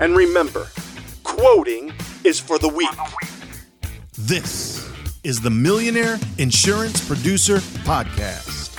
And remember, quoting is for the weak. This is the Millionaire Insurance Producer Podcast.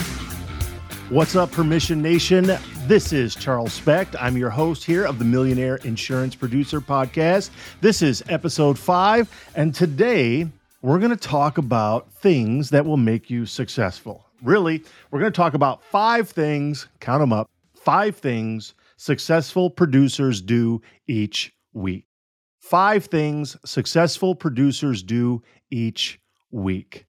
What's up, Permission Nation? This is Charles Specht. I'm your host here of the Millionaire Insurance Producer Podcast. This is episode five, and today we're going to talk about things that will make you successful. Really, we're going to talk about five things, count them up, five things successful producers do each week. Five things successful producers do each week.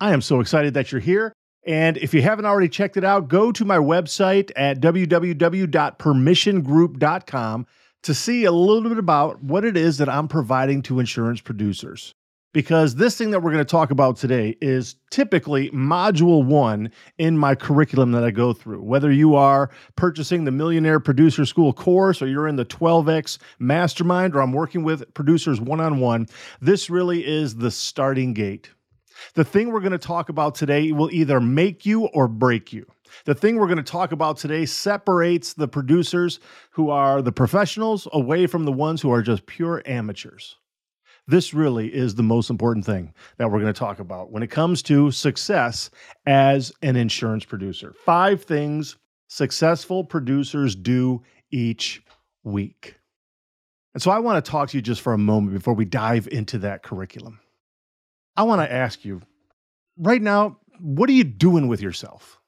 I am so excited that you're here. And if you haven't already checked it out, go to my website at www.permissiongroup.com to see a little bit about what it is that I'm providing to insurance producers. Because this thing that we're going to talk about today is typically module one in my curriculum that I go through. Whether you are purchasing the Millionaire Producer School course or you're in the 12X Mastermind or I'm working with producers one on one, this really is the starting gate. The thing we're going to talk about today will either make you or break you. The thing we're going to talk about today separates the producers who are the professionals away from the ones who are just pure amateurs. This really is the most important thing that we're going to talk about when it comes to success as an insurance producer. Five things successful producers do each week. And so I want to talk to you just for a moment before we dive into that curriculum. I want to ask you right now, what are you doing with yourself?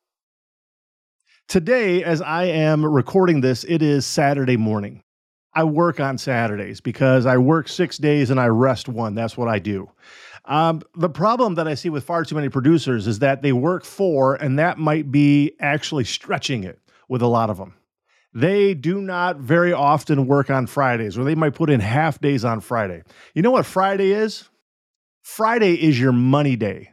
Today, as I am recording this, it is Saturday morning. I work on Saturdays because I work six days and I rest one. That's what I do. Um, the problem that I see with far too many producers is that they work four, and that might be actually stretching it with a lot of them. They do not very often work on Fridays, or they might put in half days on Friday. You know what Friday is? Friday is your money day.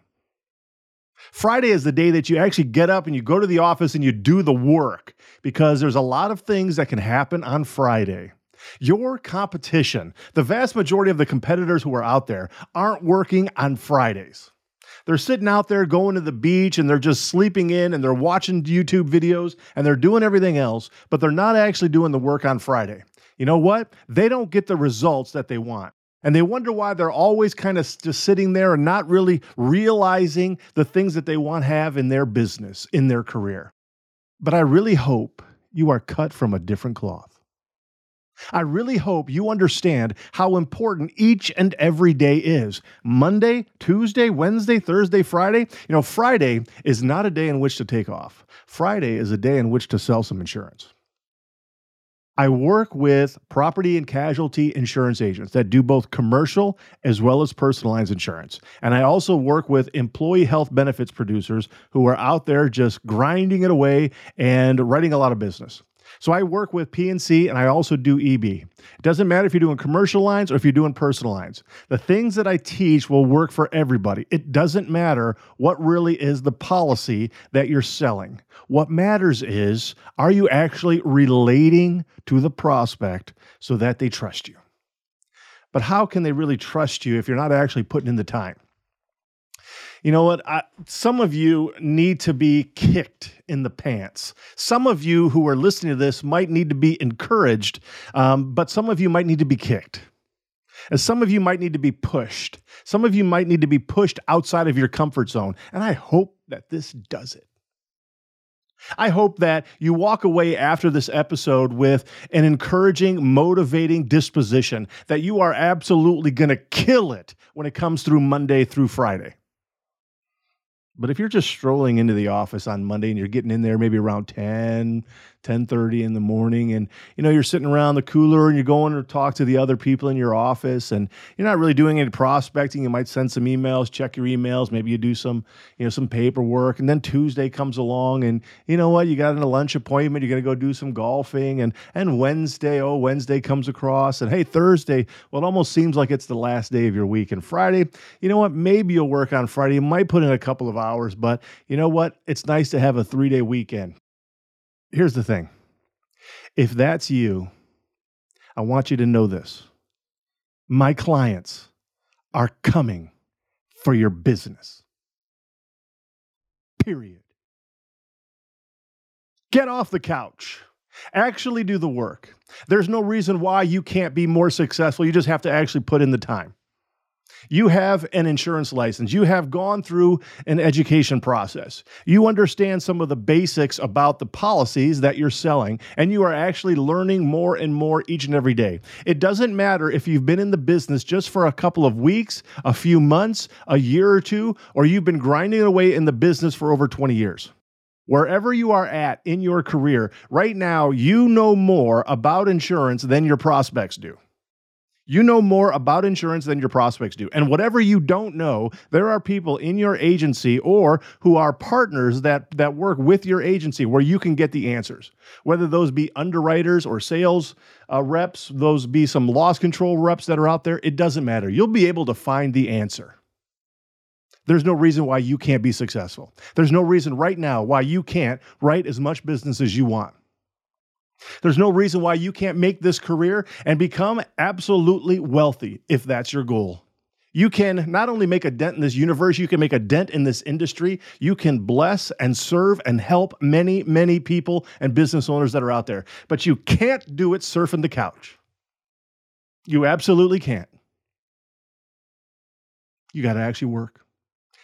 Friday is the day that you actually get up and you go to the office and you do the work because there's a lot of things that can happen on Friday. Your competition, the vast majority of the competitors who are out there, aren't working on Fridays. They're sitting out there going to the beach and they're just sleeping in and they're watching YouTube videos and they're doing everything else, but they're not actually doing the work on Friday. You know what? They don't get the results that they want. And they wonder why they're always kind of just sitting there and not really realizing the things that they want to have in their business, in their career. But I really hope you are cut from a different cloth. I really hope you understand how important each and every day is. Monday, Tuesday, Wednesday, Thursday, Friday. You know, Friday is not a day in which to take off. Friday is a day in which to sell some insurance. I work with property and casualty insurance agents that do both commercial as well as personal lines insurance. And I also work with employee health benefits producers who are out there just grinding it away and writing a lot of business. So I work with PNC and I also do EB. It doesn't matter if you're doing commercial lines or if you're doing personal lines. The things that I teach will work for everybody. It doesn't matter what really is the policy that you're selling. What matters is are you actually relating to the prospect so that they trust you? But how can they really trust you if you're not actually putting in the time? You know what? I, some of you need to be kicked in the pants. Some of you who are listening to this might need to be encouraged, um, but some of you might need to be kicked. And some of you might need to be pushed. Some of you might need to be pushed outside of your comfort zone. And I hope that this does it. I hope that you walk away after this episode with an encouraging, motivating disposition that you are absolutely going to kill it when it comes through Monday through Friday. But if you're just strolling into the office on Monday and you're getting in there maybe around 10, 10:30 in the morning and you know you're sitting around the cooler and you're going to talk to the other people in your office and you're not really doing any prospecting you might send some emails check your emails maybe you do some you know some paperwork and then Tuesday comes along and you know what you got a lunch appointment you're going to go do some golfing and and Wednesday oh Wednesday comes across and hey Thursday well it almost seems like it's the last day of your week and Friday you know what maybe you'll work on Friday. You might put in a couple of hours but you know what it's nice to have a 3-day weekend here's the thing if that's you, I want you to know this. My clients are coming for your business. Period. Get off the couch. Actually do the work. There's no reason why you can't be more successful. You just have to actually put in the time. You have an insurance license. You have gone through an education process. You understand some of the basics about the policies that you're selling, and you are actually learning more and more each and every day. It doesn't matter if you've been in the business just for a couple of weeks, a few months, a year or two, or you've been grinding away in the business for over 20 years. Wherever you are at in your career, right now, you know more about insurance than your prospects do. You know more about insurance than your prospects do. And whatever you don't know, there are people in your agency or who are partners that, that work with your agency where you can get the answers. Whether those be underwriters or sales uh, reps, those be some loss control reps that are out there, it doesn't matter. You'll be able to find the answer. There's no reason why you can't be successful. There's no reason right now why you can't write as much business as you want. There's no reason why you can't make this career and become absolutely wealthy if that's your goal. You can not only make a dent in this universe, you can make a dent in this industry. You can bless and serve and help many, many people and business owners that are out there. But you can't do it surfing the couch. You absolutely can't. You got to actually work.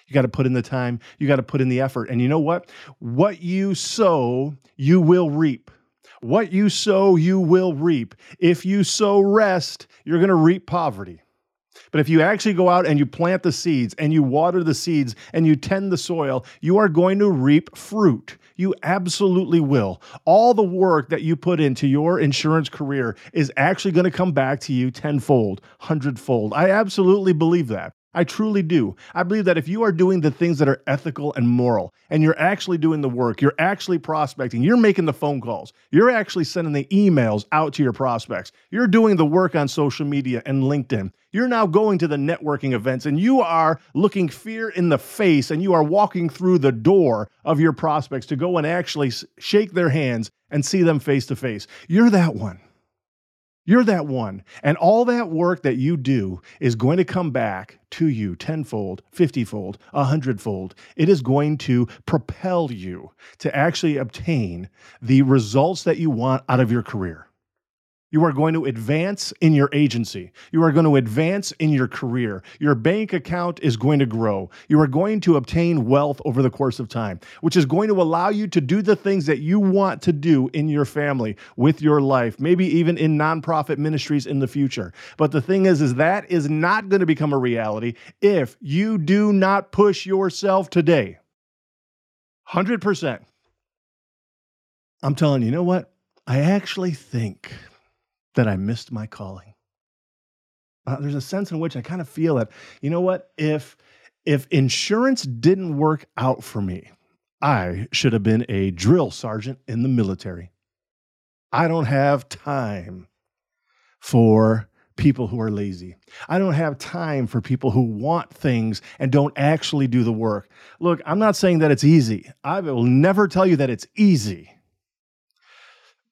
You got to put in the time. You got to put in the effort. And you know what? What you sow, you will reap. What you sow, you will reap. If you sow rest, you're going to reap poverty. But if you actually go out and you plant the seeds and you water the seeds and you tend the soil, you are going to reap fruit. You absolutely will. All the work that you put into your insurance career is actually going to come back to you tenfold, hundredfold. I absolutely believe that. I truly do. I believe that if you are doing the things that are ethical and moral, and you're actually doing the work, you're actually prospecting, you're making the phone calls, you're actually sending the emails out to your prospects, you're doing the work on social media and LinkedIn, you're now going to the networking events, and you are looking fear in the face, and you are walking through the door of your prospects to go and actually shake their hands and see them face to face. You're that one. You're that one. And all that work that you do is going to come back to you tenfold, fiftyfold, a hundredfold. It is going to propel you to actually obtain the results that you want out of your career. You are going to advance in your agency. You are going to advance in your career. Your bank account is going to grow. You are going to obtain wealth over the course of time, which is going to allow you to do the things that you want to do in your family, with your life, maybe even in nonprofit ministries in the future. But the thing is is that is not going to become a reality if you do not push yourself today. 100%. I'm telling you, you know what? I actually think that I missed my calling. Uh, there's a sense in which I kind of feel that, you know what, if if insurance didn't work out for me, I should have been a drill sergeant in the military. I don't have time for people who are lazy. I don't have time for people who want things and don't actually do the work. Look, I'm not saying that it's easy. I will never tell you that it's easy.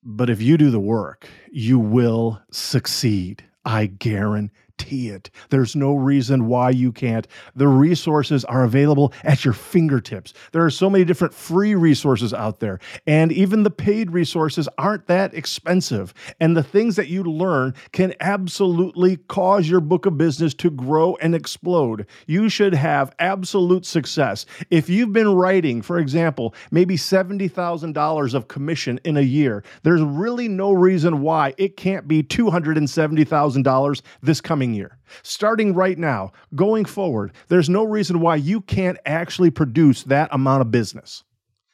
But if you do the work, you will succeed. I guarantee guarantee it. There's no reason why you can't. The resources are available at your fingertips. There are so many different free resources out there, and even the paid resources aren't that expensive. And the things that you learn can absolutely cause your book of business to grow and explode. You should have absolute success. If you've been writing, for example, maybe $70,000 of commission in a year, there's really no reason why it can't be $270,000 this coming upcoming year, starting right now, going forward, there's no reason why you can't actually produce that amount of business.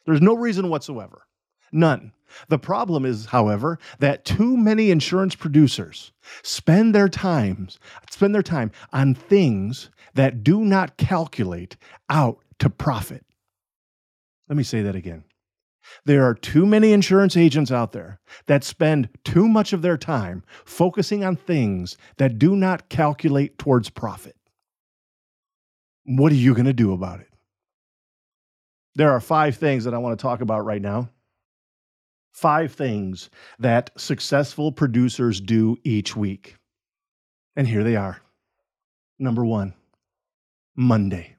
There's no reason whatsoever. None. The problem is, however, that too many insurance producers spend their times spend their time on things that do not calculate out to profit. Let me say that again. There are too many insurance agents out there that spend too much of their time focusing on things that do not calculate towards profit. What are you going to do about it? There are five things that I want to talk about right now. Five things that successful producers do each week. And here they are. Number one, Monday.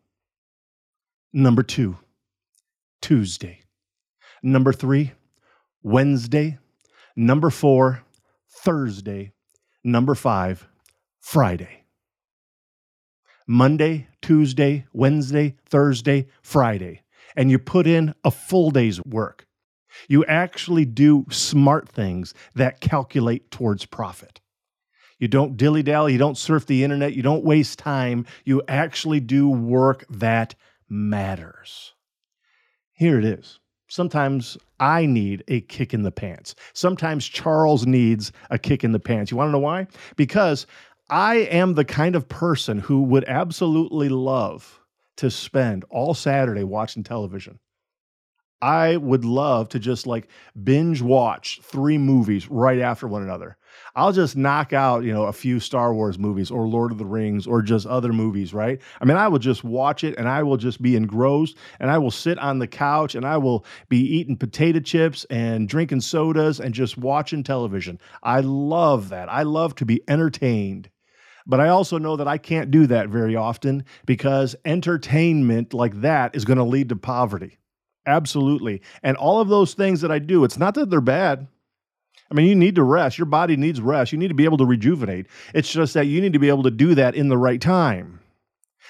Number two, Tuesday. Number three, Wednesday. Number four, Thursday. Number five, Friday. Monday, Tuesday, Wednesday, Thursday, Friday. And you put in a full day's work. You actually do smart things that calculate towards profit. You don't dilly dally, you don't surf the internet, you don't waste time. You actually do work that matters. Here it is sometimes I need a kick in the pants. Sometimes Charles needs a kick in the pants. You want to know why? Because I am the kind of person who would absolutely love to spend all Saturday watching television. I would love to just like binge watch three movies right after one another. I'll just knock out, you know, a few Star Wars movies or Lord of the Rings or just other movies, right? I mean, I will just watch it and I will just be engrossed and I will sit on the couch and I will be eating potato chips and drinking sodas and just watching television. I love that. I love to be entertained. But I also know that I can't do that very often because entertainment like that is going to lead to poverty. Absolutely. And all of those things that I do, it's not that they're bad. I mean, you need to rest. Your body needs rest. You need to be able to rejuvenate. It's just that you need to be able to do that in the right time.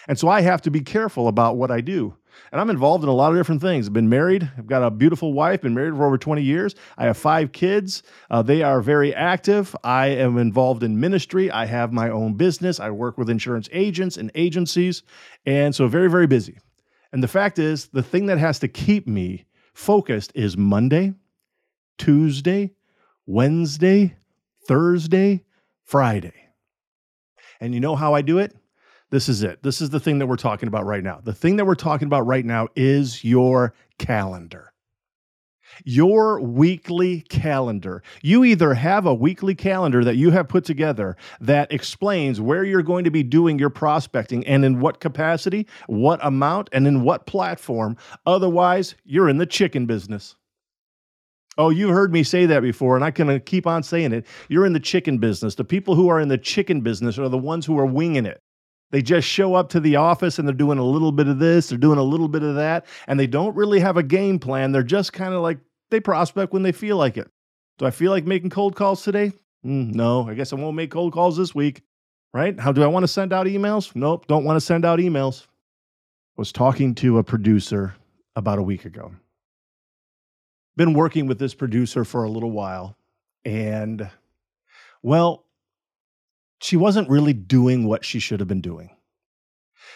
And so I have to be careful about what I do. And I'm involved in a lot of different things. I've been married. I've got a beautiful wife, been married for over 20 years. I have five kids. Uh, they are very active. I am involved in ministry. I have my own business. I work with insurance agents and agencies. And so, very, very busy. And the fact is, the thing that has to keep me focused is Monday, Tuesday, Wednesday, Thursday, Friday. And you know how I do it? This is it. This is the thing that we're talking about right now. The thing that we're talking about right now is your calendar your weekly calendar. You either have a weekly calendar that you have put together that explains where you're going to be doing your prospecting and in what capacity, what amount, and in what platform. Otherwise, you're in the chicken business. Oh, you've heard me say that before, and I can uh, keep on saying it. You're in the chicken business. The people who are in the chicken business are the ones who are winging it. They just show up to the office and they're doing a little bit of this, they're doing a little bit of that, and they don't really have a game plan. They're just kind of like they prospect when they feel like it. Do I feel like making cold calls today? Mm, no, I guess I won't make cold calls this week. Right? How do I want to send out emails? Nope, don't want to send out emails. Was talking to a producer about a week ago. Been working with this producer for a little while. And, well, she wasn't really doing what she should have been doing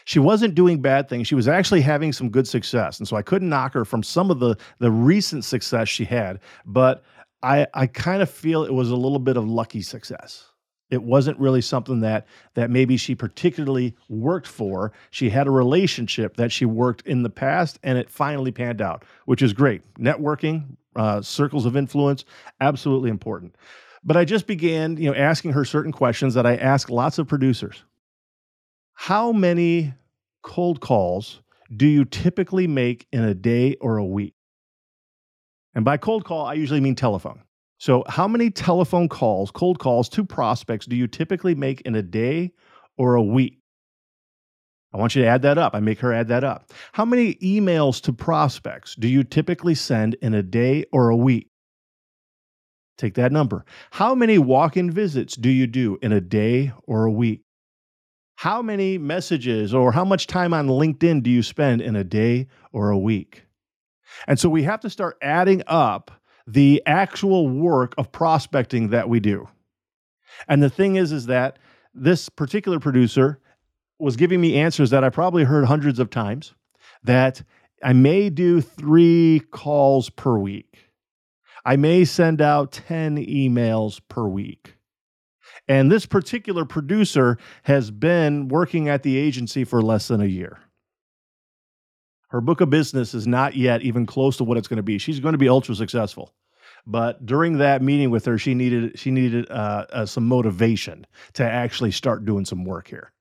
she wasn't doing bad things. She was actually having some good success. And so I couldn't knock her from some of the the recent success she had, but I I kind of feel it was a little bit of lucky success. It wasn't really something that that maybe she particularly worked for. She had a relationship that she worked in the past, and it finally panned out, which is great. Networking, uh, circles of influence, absolutely important. But I just began, you know, asking her certain questions that I ask lots of producers. How many cold calls do you typically make in a day or a week? And by cold call, I usually mean telephone. So, how many telephone calls, cold calls to prospects do you typically make in a day or a week? I want you to add that up. I make her add that up. How many emails to prospects do you typically send in a day or a week? Take that number. How many walk in visits do you do in a day or a week? How many messages or how much time on LinkedIn do you spend in a day or a week? And so we have to start adding up the actual work of prospecting that we do. And the thing is, is that this particular producer was giving me answers that I probably heard hundreds of times that I may do three calls per week. I may send out 10 emails per week. And this particular producer has been working at the agency for less than a year. Her book of business is not yet even close to what it's going to be. She's going to be ultra successful. But during that meeting with her, she needed she needed uh, uh, some motivation to actually start doing some work here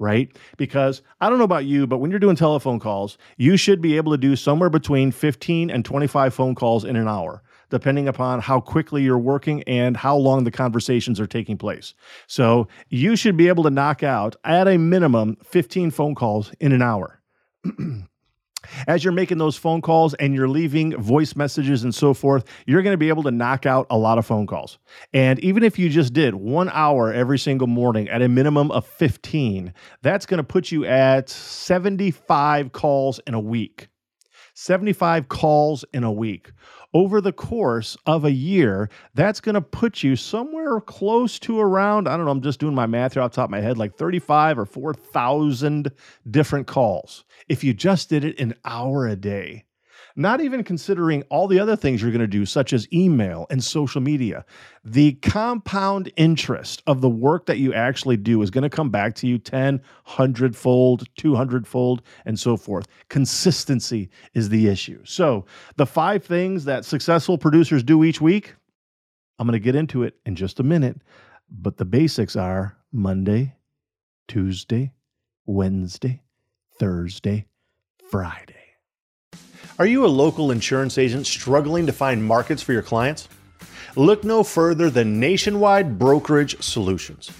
right? Because I don't know about you, but when you're doing telephone calls, you should be able to do somewhere between 15 and 25 phone calls in an hour, depending upon how quickly you're working and how long the conversations are taking place. So you should be able to knock out, at a minimum, 15 phone calls in an hour. as you're making those phone calls and you're leaving voice messages and so forth, you're going to be able to knock out a lot of phone calls. And even if you just did one hour every single morning at a minimum of 15, that's going to put you at 75 calls in a week. 75 calls in a week. Over the course of a year, that's going to put you somewhere close to around, I don't know, I'm just doing my math here off top of my head, like 35 or 4,000 different calls if you just did it an hour a day not even considering all the other things you're going to do, such as email and social media. The compound interest of the work that you actually do is going to come back to you 10, 100 fold, 200 fold, and so forth. Consistency is the issue. So, the five things that successful producers do each week, I'm going to get into it in just a minute, but the basics are Monday, Tuesday, Wednesday, Thursday, Friday. Are you a local insurance agent struggling to find markets for your clients? Look no further than Nationwide Brokerage Solutions.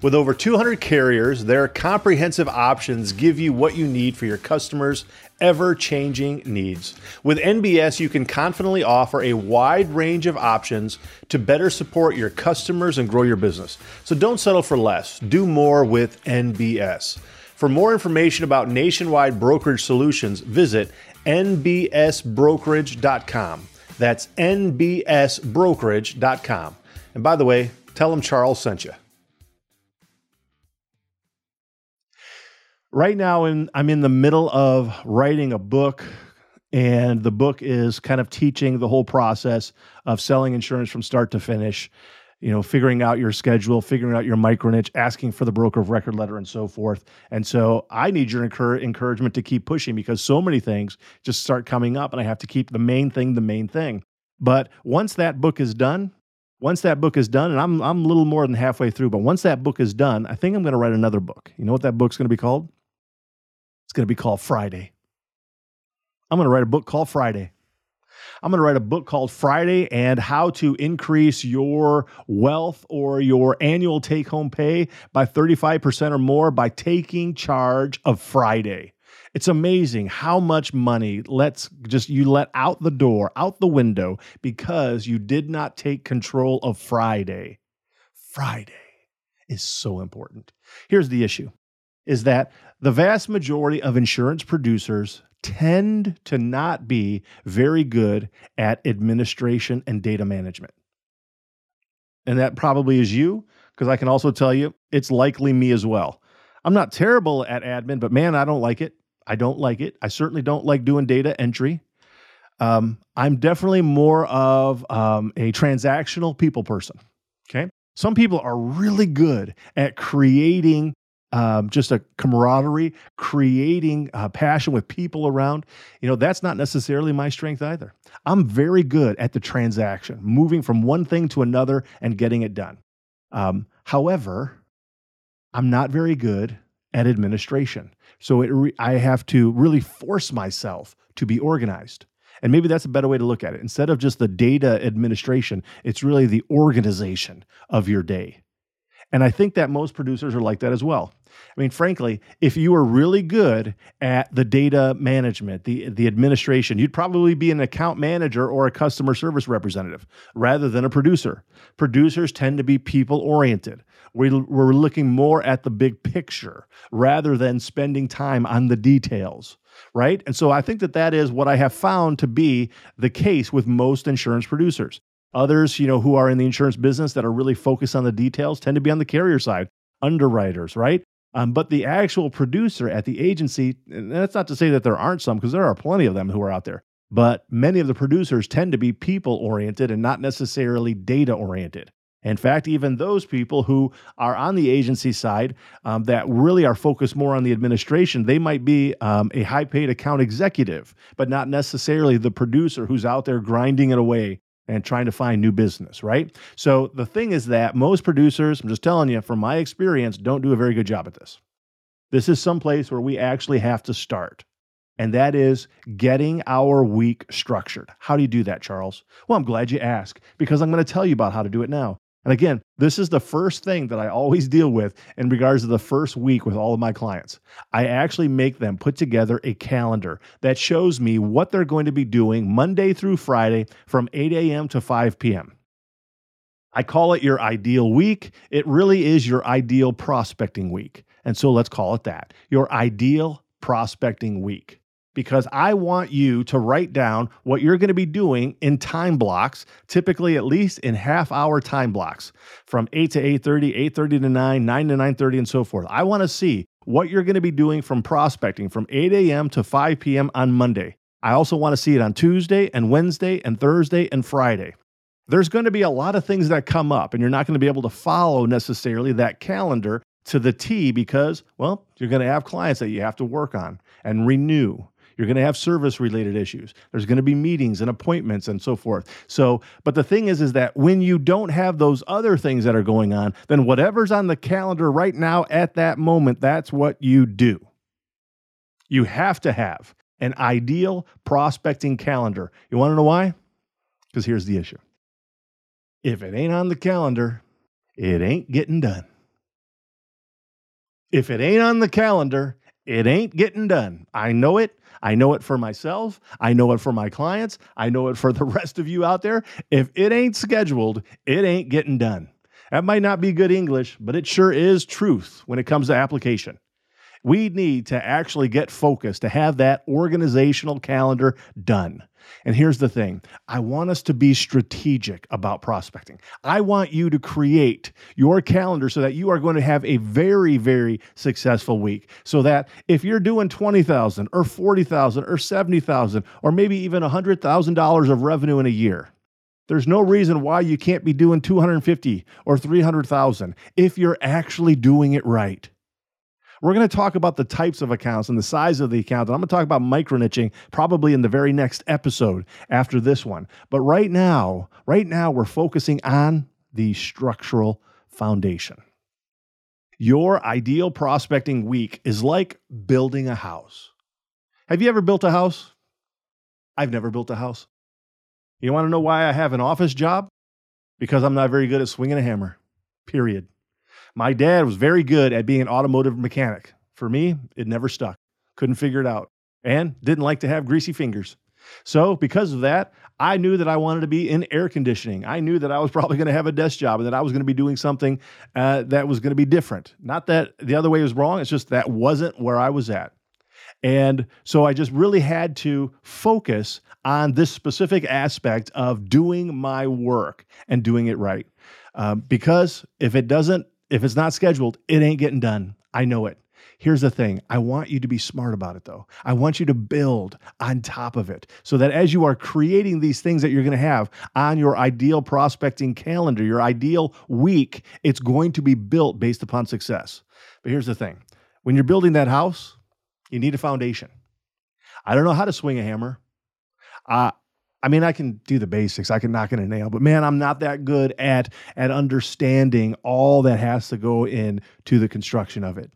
With over 200 carriers, their comprehensive options give you what you need for your customers' ever changing needs. With NBS, you can confidently offer a wide range of options to better support your customers and grow your business. So don't settle for less, do more with NBS. For more information about nationwide brokerage solutions, visit nbsbrokerage.com. That's nbsbrokerage.com. And by the way, tell them Charles sent you. Right now, in, I'm in the middle of writing a book, and the book is kind of teaching the whole process of selling insurance from start to finish you know, figuring out your schedule, figuring out your micro niche, asking for the broker of record letter, and so forth. And so I need your encouragement to keep pushing because so many things just start coming up, and I have to keep the main thing the main thing. But once that book is done, once that book is done, and I'm I'm a little more than halfway through, but once that book is done, I think I'm going to write another book. You know what that book's going to be called? It's going to be called Friday. I'm going to write a book called Friday. I'm going to write a book called Friday and How to Increase Your Wealth or Your Annual Take Home Pay by 35% or more by taking charge of Friday. It's amazing how much money let's just you let out the door, out the window because you did not take control of Friday. Friday is so important. Here's the issue is that the vast majority of insurance producers tend to not be very good at administration and data management. And that probably is you, because I can also tell you it's likely me as well. I'm not terrible at admin, but man, I don't like it. I don't like it. I certainly don't like doing data entry. Um, I'm definitely more of um, a transactional people person. Okay. Some people are really good at creating um, just a camaraderie, creating uh, passion with people around. You know, that's not necessarily my strength either. I'm very good at the transaction, moving from one thing to another and getting it done. Um, however, I'm not very good at administration. So re- I have to really force myself to be organized. And maybe that's a better way to look at it. Instead of just the data administration, it's really the organization of your day. And I think that most producers are like that as well. I mean, frankly, if you were really good at the data management, the, the administration, you'd probably be an account manager or a customer service representative rather than a producer. Producers tend to be people oriented. We, we're looking more at the big picture rather than spending time on the details right? And so I think that that is what I have found to be the case with most insurance producers. Others, you know, who are in the insurance business that are really focused on the details tend to be on the carrier side underwriters, right? Um, but the actual producer at the agency, and that's not to say that there aren't some, because there are plenty of them who are out there, but many of the producers tend to be people oriented and not necessarily data oriented. In fact, even those people who are on the agency side um, that really are focused more on the administration, they might be um, a high paid account executive, but not necessarily the producer who's out there grinding it away and trying to find new business, right? So the thing is that most producers, I'm just telling you from my experience, don't do a very good job at this. This is some place where we actually have to start. And that is getting our week structured. How do you do that, Charles? Well, I'm glad you asked because I'm going to tell you about how to do it now. And again, this is the first thing that I always deal with in regards to the first week with all of my clients. I actually make them put together a calendar that shows me what they're going to be doing Monday through Friday from 8 a.m. to 5 p.m. I call it your ideal week. It really is your ideal prospecting week. And so let's call it that your ideal prospecting week because I want you to write down what you're going to be doing in time blocks, typically at least in half hour time blocks from 8 to 8:30, 8:30 to 9, 9 to 9:30 and so forth. I want to see what you're going to be doing from prospecting from 8 a.m. to 5 p.m. on Monday. I also want to see it on Tuesday and Wednesday and Thursday and Friday. There's going to be a lot of things that come up, and you're not going to be able to follow necessarily that calendar to the T because, well, you're going to have clients that you have to work on and renew you're going to have service related issues. There's going to be meetings and appointments and so forth. So, but the thing is, is that when you don't have those other things that are going on, then whatever's on the calendar right now at that moment, that's what you do. You have to have an ideal prospecting calendar. You want to know why? Because here's the issue if it ain't on the calendar, it ain't getting done. If it ain't on the calendar, it ain't getting done. I know it. I know it for myself. I know it for my clients. I know it for the rest of you out there. If it ain't scheduled, it ain't getting done. That might not be good English, but it sure is truth when it comes to application. We need to actually get focused to have that organizational calendar done. And here's the thing I want us to be strategic about prospecting. I want you to create your calendar so that you are going to have a very, very successful week. So that if you're doing 20,000 or 40,000 or 70,000 or maybe even $100,000 of revenue in a year, there's no reason why you can't be doing 250 or 300,000 if you're actually doing it right. We're going to talk about the types of accounts and the size of the account. And I'm going to talk about micro niching probably in the very next episode after this one. But right now, right now, we're focusing on the structural foundation. Your ideal prospecting week is like building a house. Have you ever built a house? I've never built a house. You want to know why I have an office job? Because I'm not very good at swinging a hammer, period. My dad was very good at being an automotive mechanic. For me, it never stuck. Couldn't figure it out and didn't like to have greasy fingers. So, because of that, I knew that I wanted to be in air conditioning. I knew that I was probably going to have a desk job and that I was going to be doing something uh, that was going to be different. Not that the other way was wrong, it's just that wasn't where I was at. And so I just really had to focus on this specific aspect of doing my work and doing it right. Um, because if it doesn't if it's not scheduled, it ain't getting done. I know it. Here's the thing I want you to be smart about it, though. I want you to build on top of it so that as you are creating these things that you're going to have on your ideal prospecting calendar, your ideal week, it's going to be built based upon success. But here's the thing when you're building that house, you need a foundation. I don't know how to swing a hammer. Uh, I mean, I can do the basics. I can knock in a nail, but man, I'm not that good at at understanding all that has to go into the construction of it.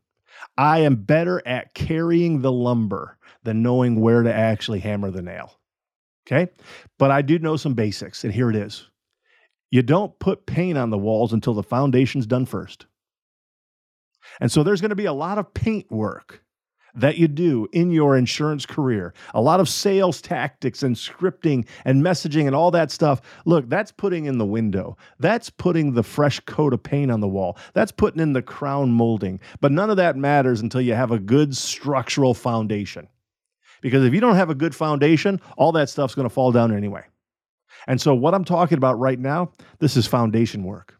I am better at carrying the lumber than knowing where to actually hammer the nail. Okay? But I do know some basics, and here it is. You don't put paint on the walls until the foundation's done first. And so there's going to be a lot of paint work that you do in your insurance career, a lot of sales tactics and scripting and messaging and all that stuff. Look, that's putting in the window. That's putting the fresh coat of paint on the wall. That's putting in the crown molding. But none of that matters until you have a good structural foundation. Because if you don't have a good foundation, all that stuff's going to fall down anyway. And so, what I'm talking about right now, this is foundation work.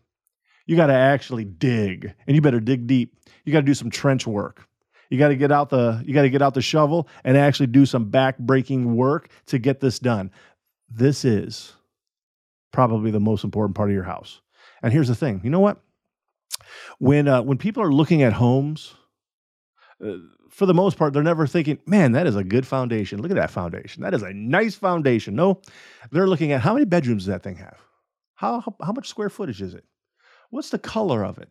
You got to actually dig, and you better dig deep. You got to do some trench work. You got to get out the you got to get out the shovel and actually do some back-breaking work to get this done. This is probably the most important part of your house. And here's the thing. You know what? When uh, when people are looking at homes, uh, for the most part, they're never thinking, "Man, that is a good foundation. Look at that foundation. That is a nice foundation." No, they're looking at how many bedrooms does that thing have? How how, how much square footage is it? What's the color of it?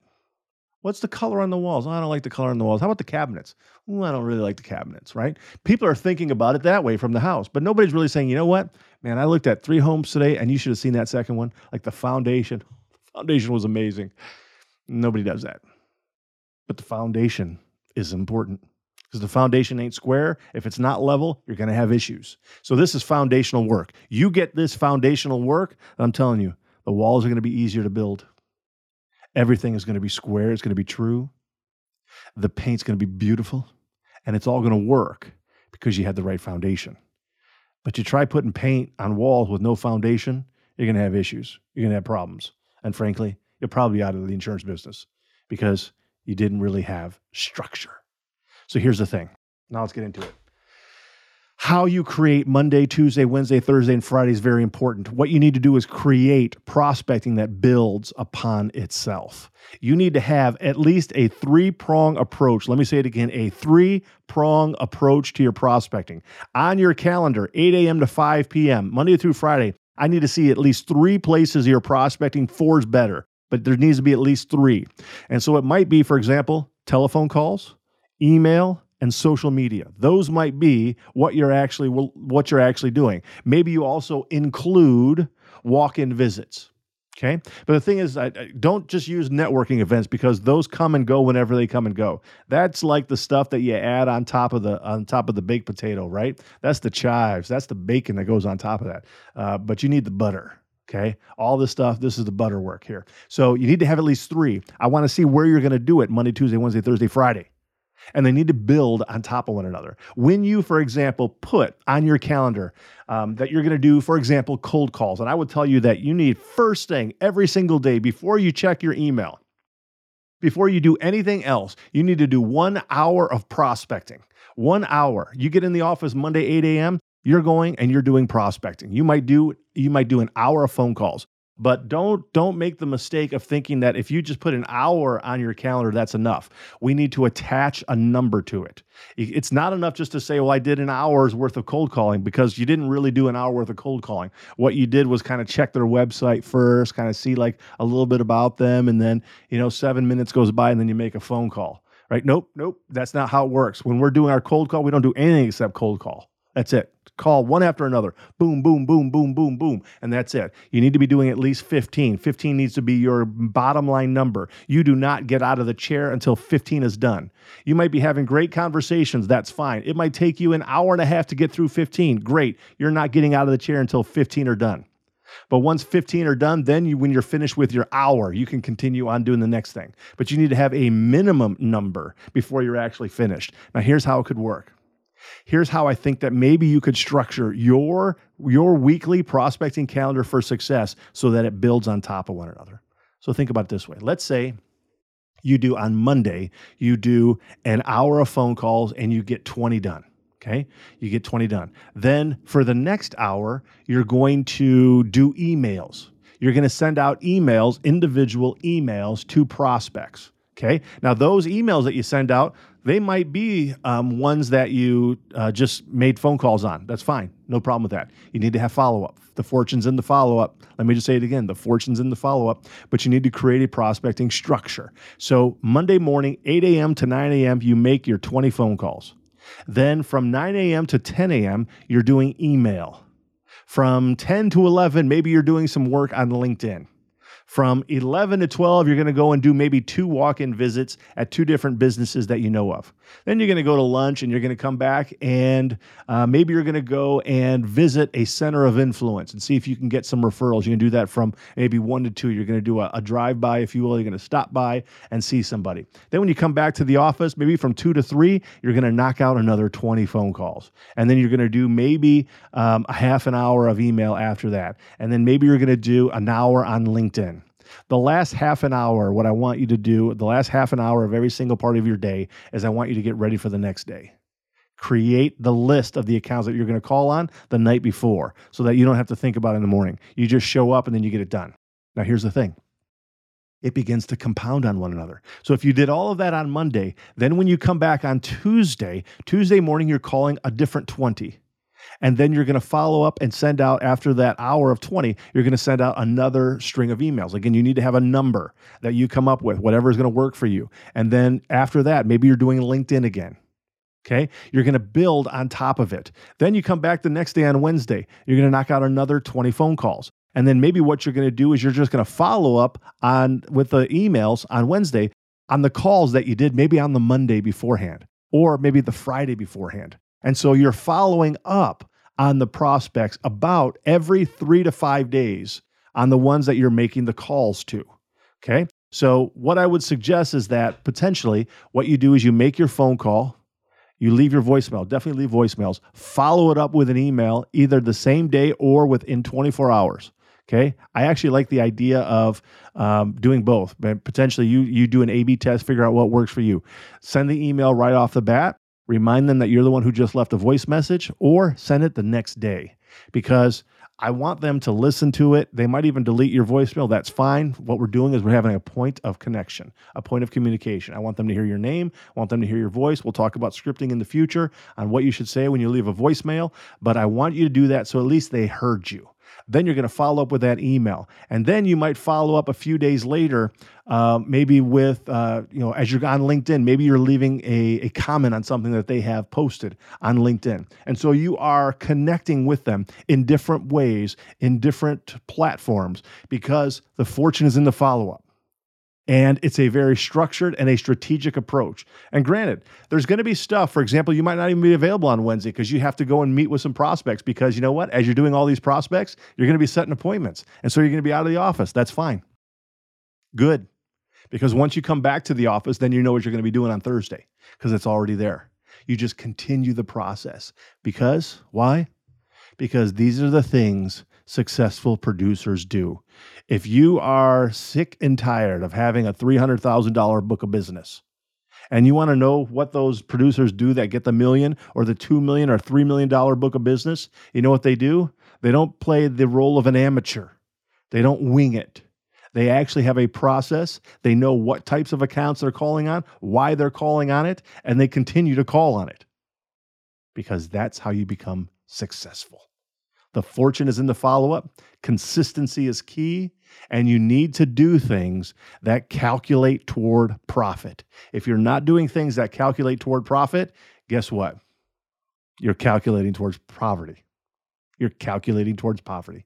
What's the color on the walls? Oh, I don't like the color on the walls. How about the cabinets? Ooh, I don't really like the cabinets, right? People are thinking about it that way from the house, but nobody's really saying, you know what? Man, I looked at three homes today and you should have seen that second one. Like the foundation. Foundation was amazing. Nobody does that. But the foundation is important because the foundation ain't square. If it's not level, you're going to have issues. So this is foundational work. You get this foundational work, I'm telling you, the walls are going to be easier to build. Everything is going to be square. It's going to be true. The paint's going to be beautiful. And it's all going to work because you had the right foundation. But you try putting paint on walls with no foundation, you're going to have issues. You're going to have problems. And frankly, you'll probably out of the insurance business because you didn't really have structure. So here's the thing. Now let's get into it how you create Monday, Tuesday, Wednesday, Thursday, and Friday is very important. What you need to do is create prospecting that builds upon itself. You need to have at least a three prong approach. Let me say it again a three prong approach to your prospecting. On your calendar, 8 a.m. to 5 p.m., Monday through Friday, I need to see at least three places you're prospecting. Four is better, but there needs to be at least three. And so it might be, for example, telephone calls, email, and social media. Those might be what you're actually what you're actually doing. Maybe you also include walk-in visits. Okay. But the thing is, I, I don't just use networking events because those come and go whenever they come and go. That's like the stuff that you add on top of the on top of the baked potato, right? That's the chives. That's the bacon that goes on top of that. Uh, but you need the butter. Okay. All this stuff, this is the butter work here. So you need to have at least three. I want to see where you're going to do it Monday, Tuesday, Wednesday, Thursday, Friday and they need to build on top of one another. When you, for example, put on your calendar um, that you're going to do, for example, cold calls, and I would tell you that you need first thing every single day before you check your email, before you do anything else, you need to do one hour of prospecting. One hour. You get in the office Monday, 8 a.m., you're going and you're doing prospecting. You might do you might do an hour of phone calls. But don't don't make the mistake of thinking that if you just put an hour on your calendar, that's enough. We need to attach a number to it. It's not enough just to say, "Well, I did an hour's worth of cold calling," because you didn't really do an hour worth of cold calling. What you did was kind of check their website first, kind of see like a little bit about them, and then you know seven minutes goes by, and then you make a phone call. Right? Nope, nope. That's not how it works. When we're doing our cold call, we don't do anything except cold call. That's it. Call one after another. Boom, boom, boom, boom, boom, boom. And that's it. You need to be doing at least 15. 15 needs to be your bottom line number. You do not get out of the chair until 15 is done. You might be having great conversations. That's fine. It might take you an hour and a half to get through 15. Great. You're not getting out of the chair until 15 are done. But once 15 are done, then you, when you're finished with your hour, you can continue on doing the next thing. But you need to have a minimum number before you're actually finished. Now, here's how it could work here's how I think that maybe you could structure your your weekly prospecting calendar for success so that it builds on top of one another. So think about it this way. Let's say you do on Monday, you do an hour of phone calls and you get 20 done. Okay. You get 20 done. Then for the next hour, you're going to do emails. You're going to send out emails, individual emails to prospects. Okay. Now, those emails that you send out, they might be um, ones that you uh, just made phone calls on. That's fine. No problem with that. You need to have follow up. The fortune's in the follow up. Let me just say it again the fortune's in the follow up, but you need to create a prospecting structure. So, Monday morning, 8 a.m. to 9 a.m., you make your 20 phone calls. Then from 9 a.m. to 10 a.m., you're doing email. From 10 to 11, maybe you're doing some work on LinkedIn. From 11 to 12, you're going to go and do maybe two walk in visits at two different businesses that you know of. Then you're going to go to lunch and you're going to come back and uh, maybe you're going to go and visit a center of influence and see if you can get some referrals. You can do that from maybe one to two. You're going to do a, a drive by, if you will. You're going to stop by and see somebody. Then when you come back to the office, maybe from two to three, you're going to knock out another 20 phone calls. And then you're going to do maybe um, a half an hour of email after that. And then maybe you're going to do an hour on LinkedIn. The last half an hour, what I want you to do, the last half an hour of every single part of your day, is I want you to get ready for the next day. Create the list of the accounts that you're going to call on the night before so that you don't have to think about it in the morning. You just show up and then you get it done. Now, here's the thing it begins to compound on one another. So if you did all of that on Monday, then when you come back on Tuesday, Tuesday morning, you're calling a different 20. And then you're going to follow up and send out after that hour of 20, you're going to send out another string of emails. Again, you need to have a number that you come up with, whatever is going to work for you. And then after that, maybe you're doing LinkedIn again. Okay. You're going to build on top of it. Then you come back the next day on Wednesday. You're going to knock out another 20 phone calls. And then maybe what you're going to do is you're just going to follow up on with the emails on Wednesday on the calls that you did maybe on the Monday beforehand or maybe the Friday beforehand. And so you're following up on the prospects about every three to five days on the ones that you're making the calls to. Okay. So, what I would suggest is that potentially what you do is you make your phone call, you leave your voicemail, definitely leave voicemails, follow it up with an email either the same day or within 24 hours. Okay, I actually like the idea of um, doing both. But potentially, you you do an A/B test, figure out what works for you. Send the email right off the bat, remind them that you're the one who just left a voice message, or send it the next day because I want them to listen to it. They might even delete your voicemail. That's fine. What we're doing is we're having a point of connection, a point of communication. I want them to hear your name, I want them to hear your voice. We'll talk about scripting in the future on what you should say when you leave a voicemail, but I want you to do that so at least they heard you. Then you're going to follow up with that email. And then you might follow up a few days later, uh, maybe with, uh, you know, as you're on LinkedIn, maybe you're leaving a, a comment on something that they have posted on LinkedIn. And so you are connecting with them in different ways, in different platforms, because the fortune is in the follow up. And it's a very structured and a strategic approach. And granted, there's going to be stuff, for example, you might not even be available on Wednesday because you have to go and meet with some prospects because you know what? As you're doing all these prospects, you're going to be setting appointments. And so you're going to be out of the office. That's fine. Good. Because once you come back to the office, then you know what you're going to be doing on Thursday because it's already there. You just continue the process. Because why? Because these are the things successful producers do. If you are sick and tired of having a $300,000 book of business, and you want to know what those producers do that get the million or the 2 million or 3 million dollar book of business, you know what they do? They don't play the role of an amateur. They don't wing it. They actually have a process. They know what types of accounts they're calling on, why they're calling on it, and they continue to call on it. Because that's how you become successful. The fortune is in the follow up. Consistency is key, and you need to do things that calculate toward profit. If you're not doing things that calculate toward profit, guess what? You're calculating towards poverty. You're calculating towards poverty.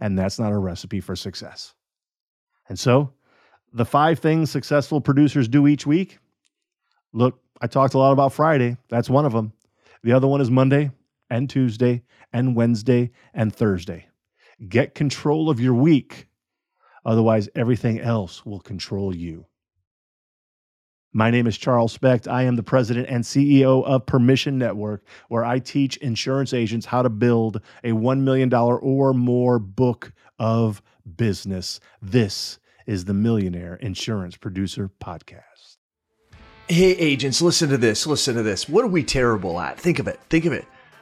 And that's not a recipe for success. And so, the five things successful producers do each week look, I talked a lot about Friday. That's one of them. The other one is Monday and Tuesday and Wednesday and Thursday. Get control of your week. Otherwise, everything else will control you. My name is Charles Specht. I am the president and CEO of Permission Network, where I teach insurance agents how to build a $1 million or more book of business. This is the Millionaire Insurance Producer Podcast. Hey, agents, listen to this. Listen to this. What are we terrible at? Think of it. Think of it